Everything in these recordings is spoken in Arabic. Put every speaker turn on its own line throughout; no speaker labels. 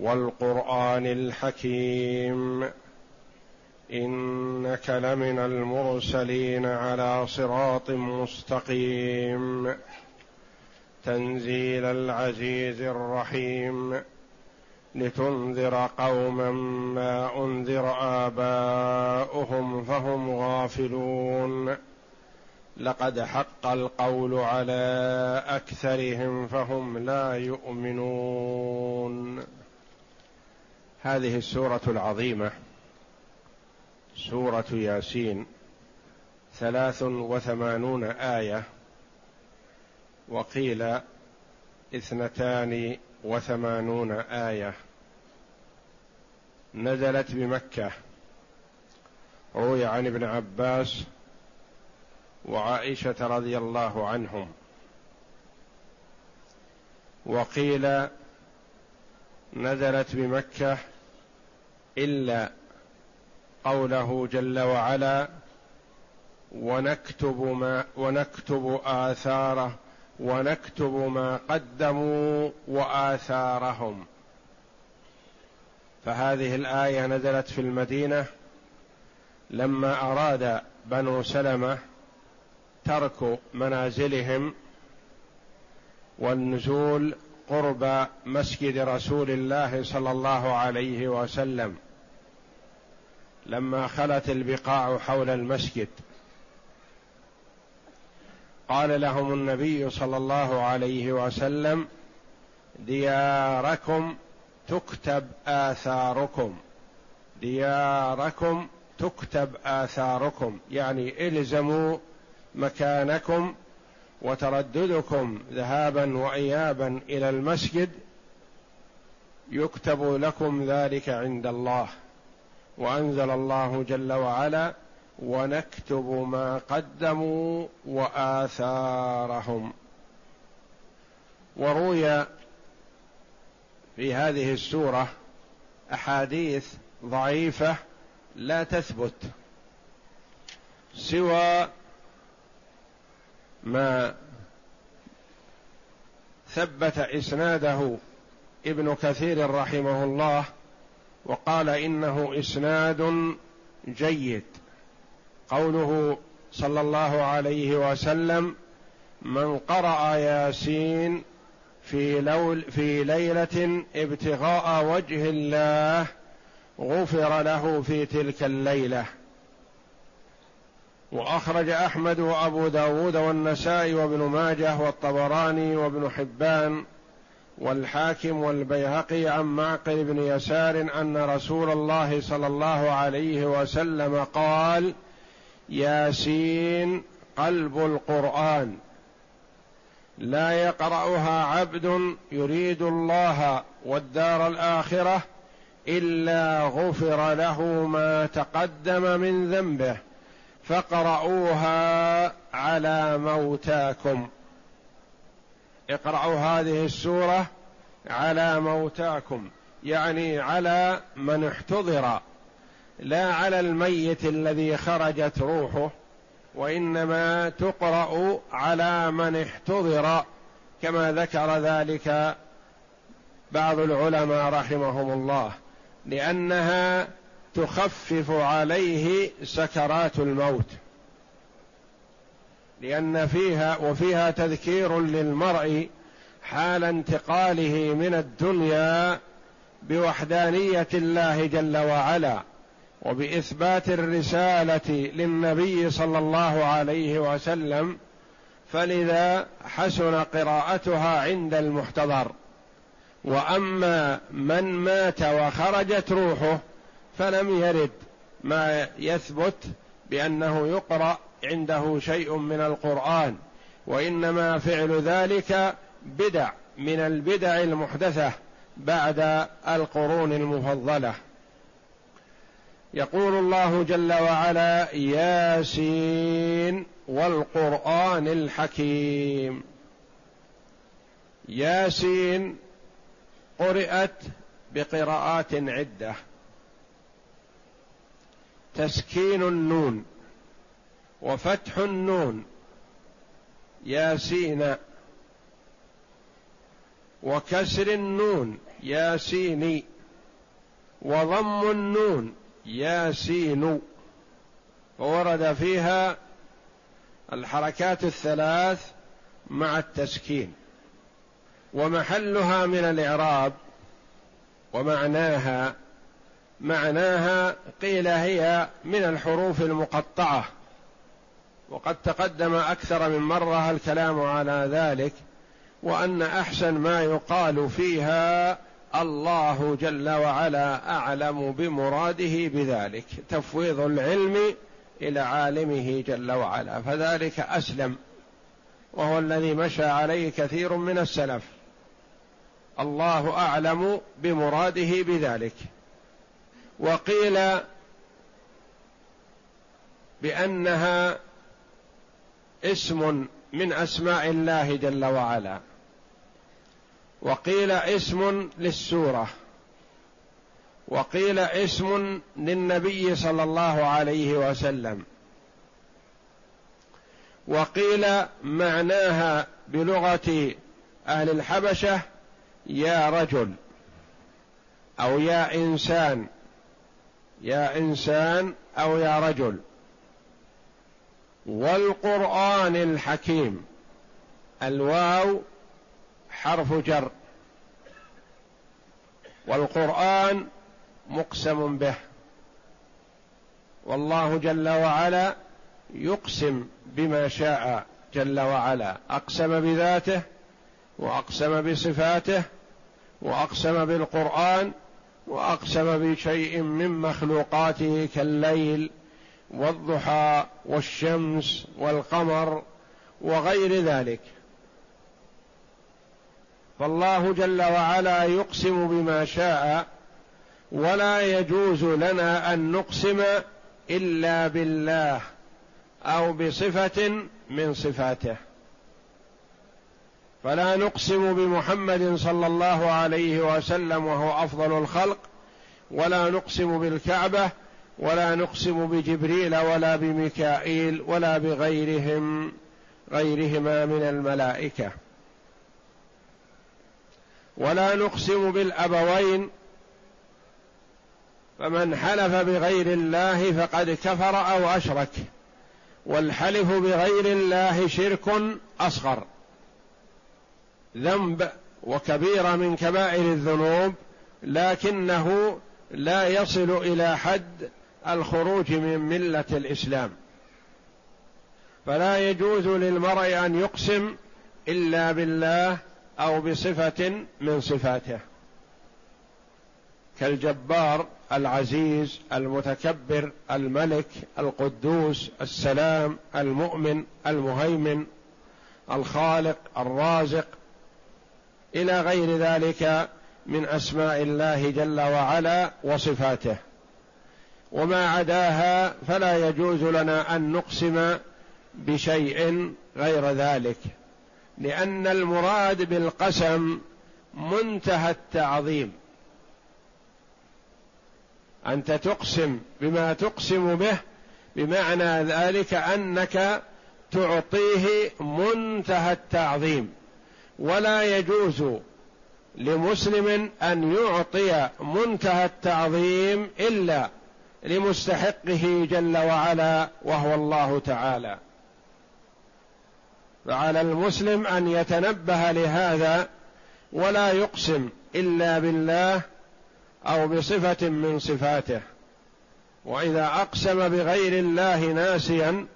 والقرآن الحكيم إنك لمن المرسلين على صراط مستقيم تنزيل العزيز الرحيم لتنذر قوما ما أنذر آباؤهم فهم غافلون لقد حق القول على أكثرهم فهم لا يؤمنون هذه السورة العظيمة سورة ياسين ثلاث وثمانون آية وقيل اثنتان وثمانون آية. نزلت بمكة. روي عن ابن عباس وعائشة رضي الله عنهم. وقيل نزلت بمكة إلا قوله جل وعلا ونكتب ما ونكتب آثاره ونكتب ما قدموا وآثارهم. فهذه الآية نزلت في المدينة لما أراد بنو سلمة ترك منازلهم والنزول قرب مسجد رسول الله صلى الله عليه وسلم. لما خلت البقاع حول المسجد. قال لهم النبي صلى الله عليه وسلم دياركم تكتب آثاركم. دياركم تكتب آثاركم. يعني إلزموا مكانكم وترددكم ذهابا وإيابا إلى المسجد يكتب لكم ذلك عند الله. وأنزل الله جل وعلا ونكتب ما قدموا وآثارهم. وروي في هذه السورة أحاديث ضعيفة لا تثبت سوى ما ثبت إسناده ابن كثير رحمه الله وقال إنه إسناد جيد. قوله صلى الله عليه وسلم من قرأ ياسين في لول في ليلة ابتغاء وجه الله غفر له في تلك الليلة. وأخرج أحمد وأبو داود والنسائي وابن ماجه والطبراني وابن حبان والحاكم والبيهقي عن معقل بن يسار أن رسول الله صلى الله عليه وسلم قال ياسين قلب القرآن. لا يقرأها عبد يريد الله والدار الآخرة إلا غفر له ما تقدم من ذنبه فاقرؤوها على موتاكم. اقرأوا هذه السورة على موتاكم يعني على من احتضر لا على الميت الذي خرجت روحه وإنما تقرأ على من احتضر كما ذكر ذلك بعض العلماء رحمهم الله لأنها تخفف عليه سكرات الموت. لأن فيها وفيها تذكير للمرء حال انتقاله من الدنيا بوحدانية الله جل وعلا وبإثبات الرسالة للنبي صلى الله عليه وسلم فلذا حسن قراءتها عند المحتضر. وأما من مات وخرجت روحه فلم يرد ما يثبت بأنه يقرأ عنده شيء من القرآن وإنما فعل ذلك بدع من البدع المحدثة بعد القرون المفضلة. يقول الله جل وعلا ياسين والقرآن الحكيم. ياسين قرأت بقراءات عدة. تسكين النون. وفتح النون ياسين وكسر النون ياسيني وضم النون ياسين. وورد فيها الحركات الثلاث مع التسكين. ومحلها من الإعراب ومعناها معناها قيل هي من الحروف المقطعة. وقد تقدم أكثر من مرة الكلام على ذلك وأن أحسن ما يقال فيها الله جل وعلا أعلم بمراده بذلك تفويض العلم إلى عالمه جل وعلا فذلك أسلم وهو الذي مشى عليه كثير من السلف. الله أعلم بمراده بذلك. وقيل بأنها اسم من أسماء الله جل وعلا. وقيل اسم للسورة. وقيل اسم للنبي صلى الله عليه وسلم. وقيل معناها بلغة أهل الحبشة يا رجل أو يا إنسان. يا إنسان أو يا رجل. والقرآن الحكيم. الواو حرف جر. والقرآن مقسم به. والله جل وعلا يقسم بما شاء جل وعلا. أقسم بذاته وأقسم بصفاته وأقسم بالقرآن وأقسم بشيء من مخلوقاته كالليل. والضحى والشمس والقمر وغير ذلك. فالله جل وعلا يقسم بما شاء ولا يجوز لنا أن نقسم إلا بالله أو بصفة من صفاته. فلا نقسم بمحمد صلى الله عليه وسلم وهو أفضل الخلق ولا نقسم بالكعبة ولا نقسم بجبريل ولا بميكائيل ولا بغيرهم غيرهما من الملائكة. ولا نقسم بالأبوين فمن حلف بغير الله فقد كفر أو أشرك والحلف بغير الله شرك أصغر. ذنب وكبيره من كبائر الذنوب لكنه لا يصل إلى حد الخروج من ملة الإسلام. فلا يجوز للمرء أن يقسم إلا بالله أو بصفة من صفاته. كالجبار العزيز المتكبر الملك القدوس السلام المؤمن المهيمن الخالق الرازق. إلى غير ذلك من أسماء الله جل وعلا وصفاته. وما عداها فلا يجوز لنا أن نقسم بشيء غير ذلك لأن المراد بالقسم منتهى التعظيم. أنت تقسم بما تقسم به بمعنى ذلك أنك تعطيه منتهى التعظيم. ولا يجوز لمسلم أن يعطي منتهى التعظيم إلا لمستحقه جل وعلا وهو الله تعالى. فعلى المسلم أن يتنبه لهذا ولا يقسم إلا بالله أو بصفة من صفاته. وإذا أقسم بغير الله ناسيا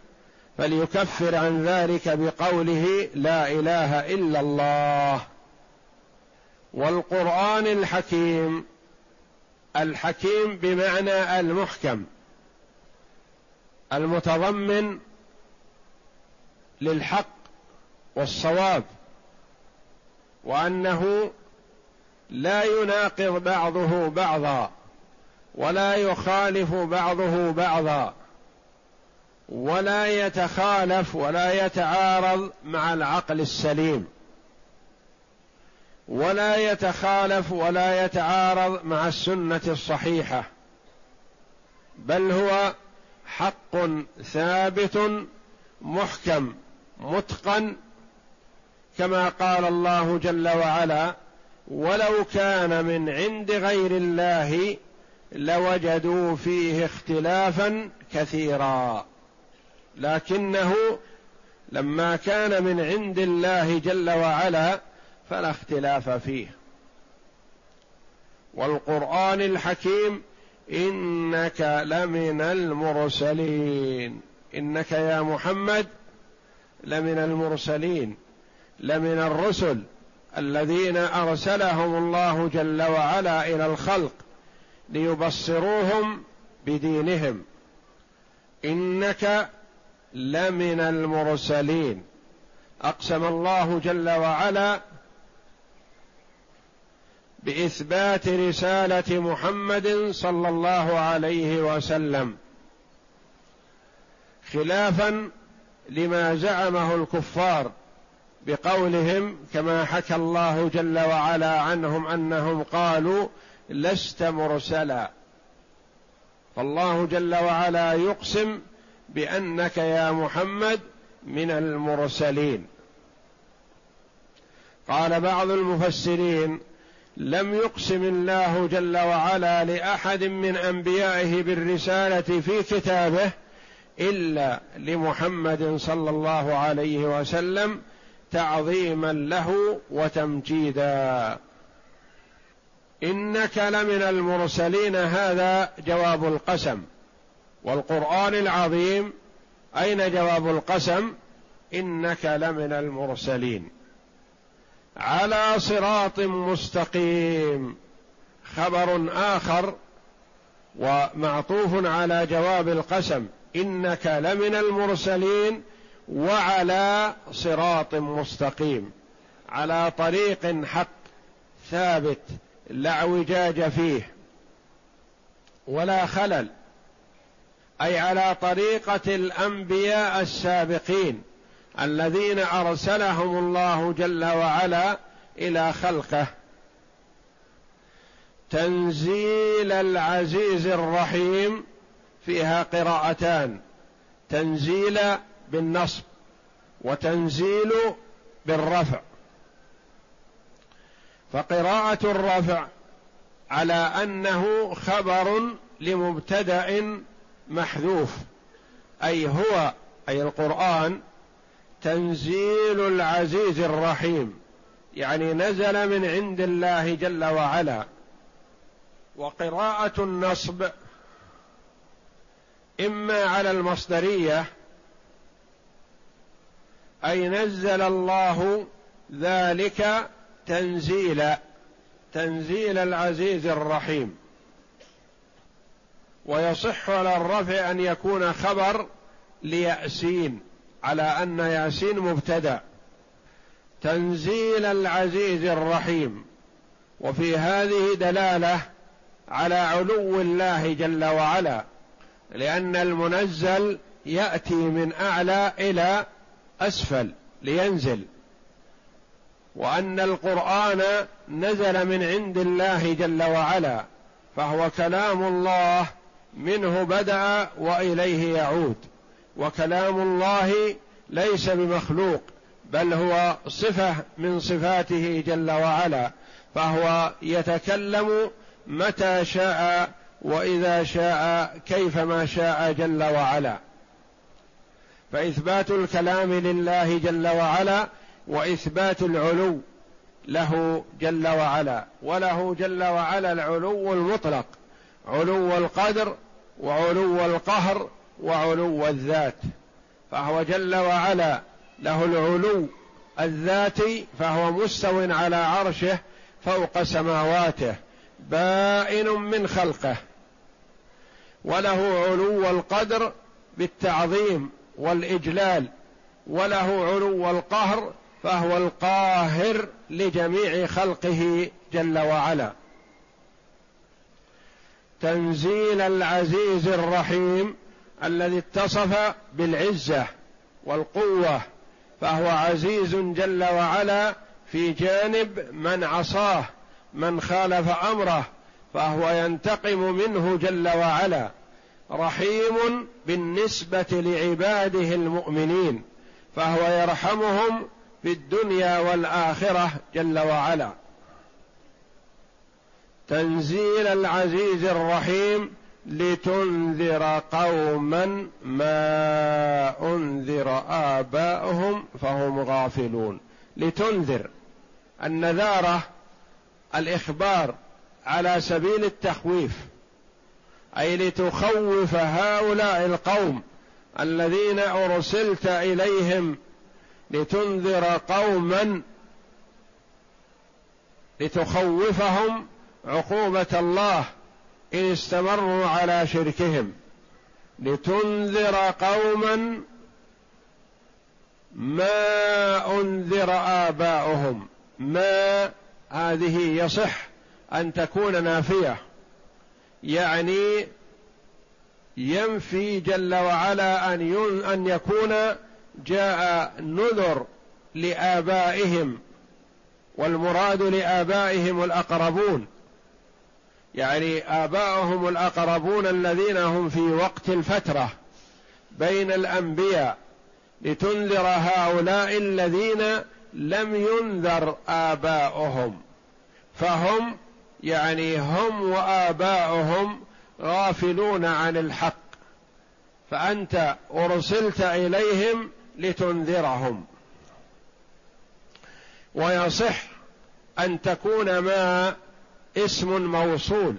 فليكفر عن ذلك بقوله لا إله إلا الله. والقرآن الحكيم الحكيم بمعنى المحكم المتضمن للحق والصواب وأنه لا يناقض بعضه بعضا ولا يخالف بعضه بعضا ولا يتخالف ولا يتعارض مع العقل السليم. ولا يتخالف ولا يتعارض مع السنة الصحيحة بل هو حق ثابت محكم متقن كما قال الله جل وعلا ولو كان من عند غير الله لوجدوا فيه اختلافا كثيرا لكنه لما كان من عند الله جل وعلا فلا اختلاف فيه. والقرآن الحكيم إنك لمن المرسلين. إنك يا محمد لمن المرسلين لمن الرسل الذين أرسلهم الله جل وعلا إلى الخلق ليبصروهم بدينهم. إنك لمن المرسلين. أقسم الله جل وعلا بإثبات رسالة محمد صلى الله عليه وسلم خلافا لما زعمه الكفار بقولهم كما حكى الله جل وعلا عنهم أنهم قالوا لست مرسلا. فالله جل وعلا يقسم بأنك يا محمد من المرسلين. قال بعض المفسرين لم يقسم الله جل وعلا لأحد من أنبيائه بالرسالة في كتابه إلا لمحمد صلى الله عليه وسلم تعظيما له وتمجيدا. إنك لمن المرسلين هذا جواب القسم. والقرآن العظيم أين جواب القسم؟ إنك لمن المرسلين. على صراط مستقيم. خبر آخر ومعطوف على جواب القسم. إنك لمن المرسلين وعلى صراط مستقيم. على طريق حق ثابت لا اعوجاج فيه ولا خلل. أي على طريقة الأنبياء السابقين. الذين أرسلهم الله جل وعلا إلى خلقه. تنزيل العزيز الرحيم فيها قراءتان تنزيل بالنصب وتنزيل بالرفع. فقراءة الرفع على أنه خبر لمبتدأ محذوف أي هو أي القرآن تنزيل العزيز الرحيم. يعني نزل من عند الله جل وعلا. وقراءة النصب إما على المصدرية. أي نزل الله ذلك تنزيل. تنزيل العزيز الرحيم. ويصح على الرفع أن يكون خبر ليأسين. على أن ياسين مبتدأ. تنزيل العزيز الرحيم. وفي هذه دلالة على علو الله جل وعلا لأن المنزل يأتي من أعلى إلى أسفل لينزل. وأن القرآن نزل من عند الله جل وعلا فهو كلام الله منه بدأ وإليه يعود. وكلام الله ليس بمخلوق بل هو صفة من صفاته جل وعلا فهو يتكلم متى شاء وإذا شاء كيفما شاء جل وعلا. فإثبات الكلام لله جل وعلا وإثبات العلو له جل وعلا وله جل وعلا العلو المطلق علو القدر وعلو القهر وعلو الذات فهو جل وعلا له العلو الذاتي فهو مستو على عرشه فوق سماواته بائن من خلقه وله علو القدر بالتعظيم والإجلال وله علو القهر فهو القاهر لجميع خلقه جل وعلا. تنزيل العزيز الرحيم الذي اتصف بالعزة والقوة فهو عزيز جل وعلا في جانب من عصاه من خالف أمره فهو ينتقم منه جل وعلا. رحيم بالنسبة لعباده المؤمنين فهو يرحمهم في الدنيا والآخرة جل وعلا. تنزيل العزيز الرحيم لتنذر قوما ما أنذر آباؤهم فهم غافلون. لتنذر النذارة الإخبار على سبيل التخويف أي لتخوف هؤلاء القوم الذين أرسلت إليهم. لتنذر قوما لتخوفهم عقوبة الله. إن استمروا على شركهم لتنذر قوما ما أنذر آباؤهم ما هذه يصح أن تكون نافية. يعني ينفي جل وعلا أن أن يكون جاء نذر لآبائهم والمراد لآبائهم الأقربون. يعني آباؤهم الأقربون الذين هم في وقت الفترة بين الأنبياء لتنذر هؤلاء الذين لم ينذر آباؤهم. فهم يعني هم وآباؤهم غافلون عن الحق. فأنت أرسلت إليهم لتنذرهم. ويصح أن تكون ما اسم موصول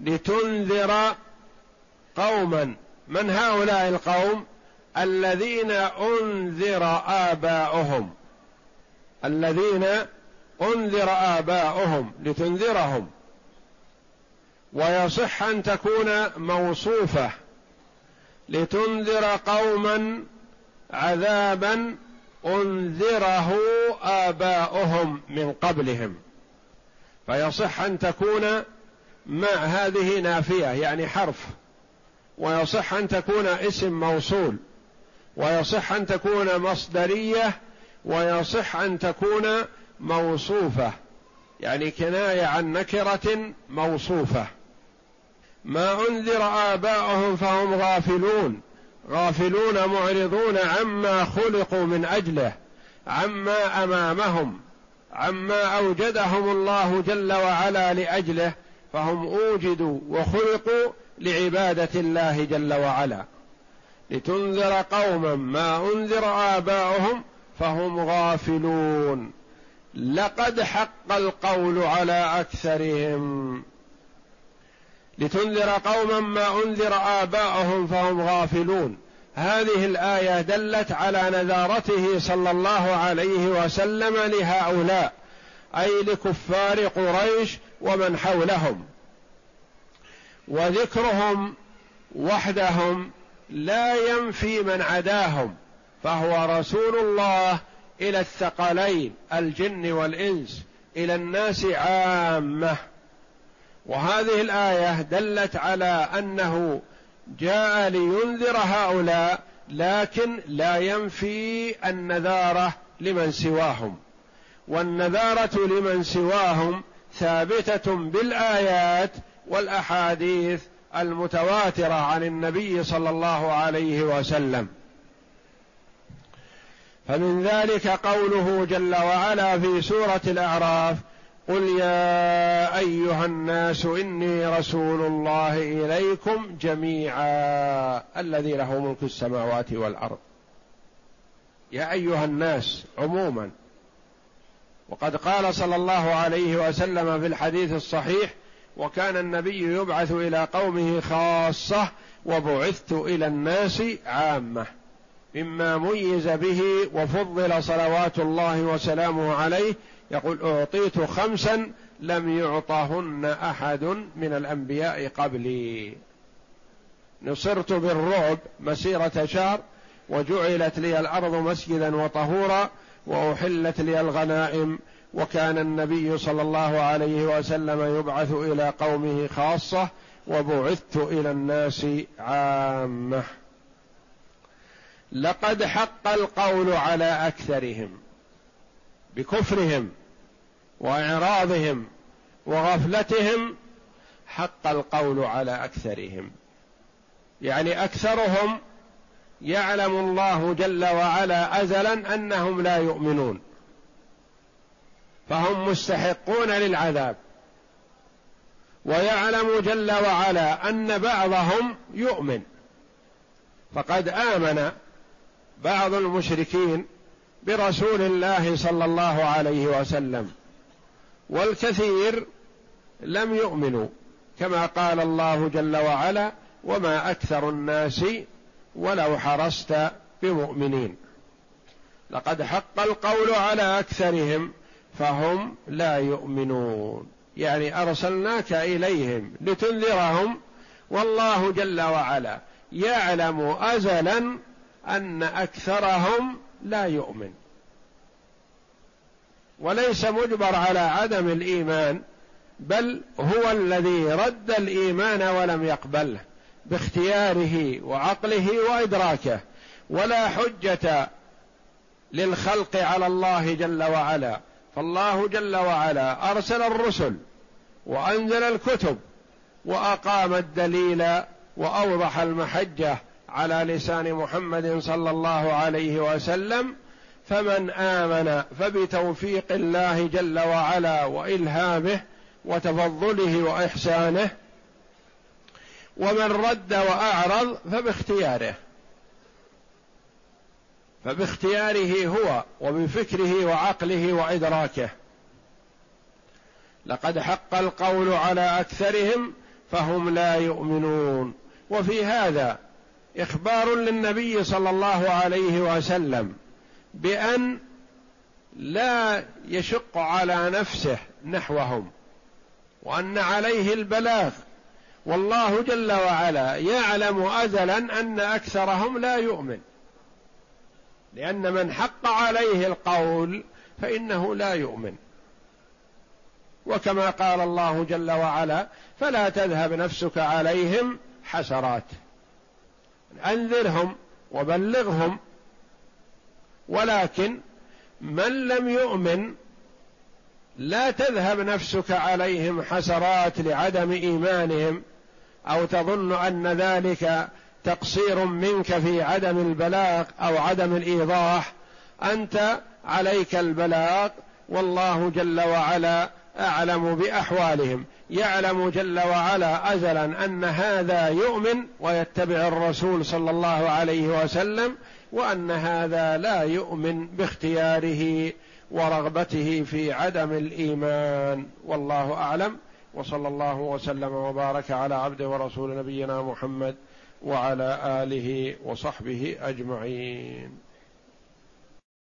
لتنذر قوما. من هؤلاء القوم؟ الذين أنذر آباؤهم. الذين أنذر آباؤهم لتنذرهم. ويصح أن تكون موصوفة لتنذر قوما عذابا أنذره آباؤهم من قبلهم. فيصح أن تكون مع هذه نافية يعني حرف. ويصح أن تكون اسم موصول. ويصح أن تكون مصدرية. ويصح أن تكون موصوفة. يعني كناية عن نكرة موصوفة. ما أنذر آباؤهم فهم غافلون. غافلون معرضون عما خلقوا من أجله عما أمامهم. عما أوجدهم الله جل وعلا لأجله فهم أوجدوا وخلقوا لعبادة الله جل وعلا. لتنذر قوما ما أنذر آباؤهم فهم غافلون. لقد حق القول على أكثرهم. لتنذر قوما ما أنذر آباؤهم فهم غافلون. هذه الآية دلت على نذارته صلى الله عليه وسلم لهؤلاء أي لكفار قريش ومن حولهم. وذكرهم وحدهم لا ينفي من عداهم فهو رسول الله إلى الثقلين الجن والإنس إلى الناس عامة. وهذه الآية دلت على أنه جاء لينذر هؤلاء لكن لا ينفي النذارة لمن سواهم. والنذارة لمن سواهم ثابتة بالآيات والأحاديث المتواترة عن النبي صلى الله عليه وسلم. فمن ذلك قوله جل وعلا في سورة الأعراف قل يا ايها الناس اني رسول الله اليكم جميعا الذي له ملك السماوات والارض. يا ايها الناس عموما. وقد قال صلى الله عليه وسلم في الحديث الصحيح وكان النبي يبعث إلى قومه خاصه وبعثت إلى الناس عامه. مما ميز به وفضل صلوات الله وسلامه عليه يقول أعطيت خمسا لم يعطهن أحد من الأنبياء قبلي. نصرت بالرعب مسيرة شهر وجعلت لي الأرض مسجدا وطهورا وأحلت لي الغنائم وكان النبي صلى الله عليه وسلم يبعث إلى قومه خاصة وبعثت إلى الناس عامة. لقد حق القول على أكثرهم. بكفرهم وإعراضهم وغفلتهم حق القول على أكثرهم. يعني أكثرهم يعلم الله جل وعلا ازلا أنهم لا يؤمنون. فهم مستحقون للعذاب. ويعلم جل وعلا أن بعضهم يؤمن. فقد آمن بعض المشركين برسول الله صلى الله عليه وسلم. والكثير لم يؤمنوا كما قال الله جل وعلا وما أكثر الناس ولو حرصت بمؤمنين لقد حق القول على أكثرهم فهم لا يؤمنون. يعني أرسلناك إليهم لتنذرهم والله جل وعلا يعلم ازلا أن أكثرهم لا يؤمن. وليس مجبر على عدم الإيمان بل هو الذي رد الإيمان ولم يقبله باختياره وعقله وإدراكه. ولا حجة للخلق على الله جل وعلا. فالله جل وعلا أرسل الرسل وأنزل الكتب وأقام الدليل وأوضح المحجة على لسان محمد صلى الله عليه وسلم فمن آمن فبتوفيق الله جل وعلا وإلهامه وتفضله وإحسانه ومن رد وأعرض فباختياره. فباختياره هو وبفكره وعقله وإدراكه. لقد حق القول على أكثرهم فهم لا يؤمنون. وفي هذا إخبار للنبي صلى الله عليه وسلم بأن لا يشق على نفسه نحوهم وأن عليه البلاغ والله جل وعلا يعلم أزلا أن أكثرهم لا يؤمن. لأن من حق عليه القول فإنه لا يؤمن. وكما قال الله جل وعلا فلا تذهب نفسك عليهم حسرات. أنذرهم وبلغهم ولكن من لم يؤمن لا تذهب نفسك عليهم حسرات لعدم إيمانهم أو تظن أن ذلك تقصير منك في عدم البلاغ أو عدم الإيضاح. أنت عليك البلاغ والله جل وعلا أعلم بأحوالهم يعلم جل وعلا ازلا أن هذا يؤمن ويتبع الرسول صلى الله عليه وسلم وأن هذا لا يؤمن باختياره ورغبته في عدم الإيمان. والله أعلم. وصلى الله وسلم وبارك على عبد ورسول نبينا محمد وعلى آله وصحبه أجمعين.